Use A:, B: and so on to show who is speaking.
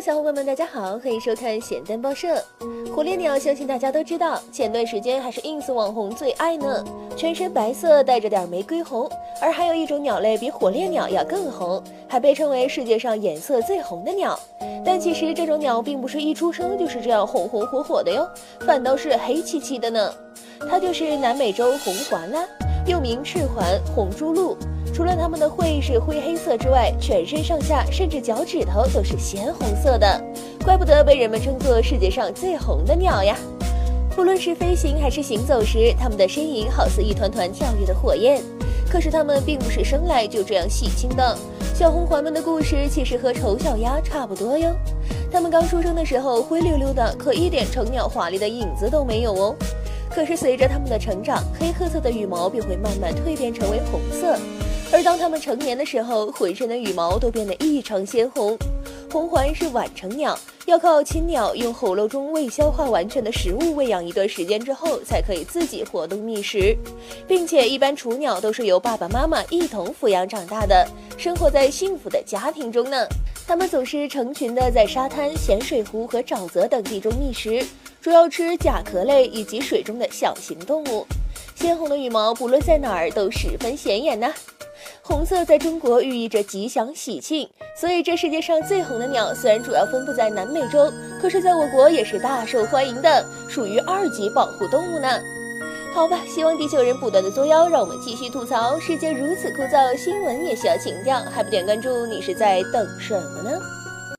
A: 小伙伴们，大家好，欢迎收看咸蛋报社。火烈鸟，相信大家都知道，前段时间还是 ins 网红最爱呢，全身白色，带着点玫瑰红。而还有一种鸟类比火烈鸟要更红，还被称为世界上颜色最红的鸟。但其实这种鸟并不是一出生就是这样红红火火的哟，反倒是黑漆漆的呢。它就是南美洲红环啦，又名赤环、红珠鹭。除了它们的喙是灰黑色之外，全身上下甚至脚趾头都是鲜红色的，怪不得被人们称作世界上最红的鸟呀！不论是飞行还是行走时，它们的身影好似一团团跳跃的火焰。可是它们并不是生来就这样喜庆的，小红环们的故事其实和丑小鸭差不多哟。它们刚出生的时候灰溜溜的，可一点成鸟华丽的影子都没有哦。可是随着它们的成长，黑褐色的羽毛便会慢慢蜕变成为红色。而当它们成年的时候，浑身的羽毛都变得异常鲜红。红环是晚成鸟，要靠亲鸟用喉咙中未消化完全的食物喂养一段时间之后，才可以自己活动觅食，并且一般雏鸟都是由爸爸妈妈一同抚养长大的，生活在幸福的家庭中呢。它们总是成群的在沙滩、咸水湖和沼泽等地中觅食，主要吃甲壳类以及水中的小型动物。鲜红的羽毛不论在哪儿都十分显眼呢。红色在中国寓意着吉祥喜庆，所以这世界上最红的鸟虽然主要分布在南美洲，可是在我国也是大受欢迎的，属于二级保护动物呢。好吧，希望地球人不断的作妖，让我们继续吐槽。世界如此枯燥，新闻也需要情调，还不点关注，你是在等什么呢？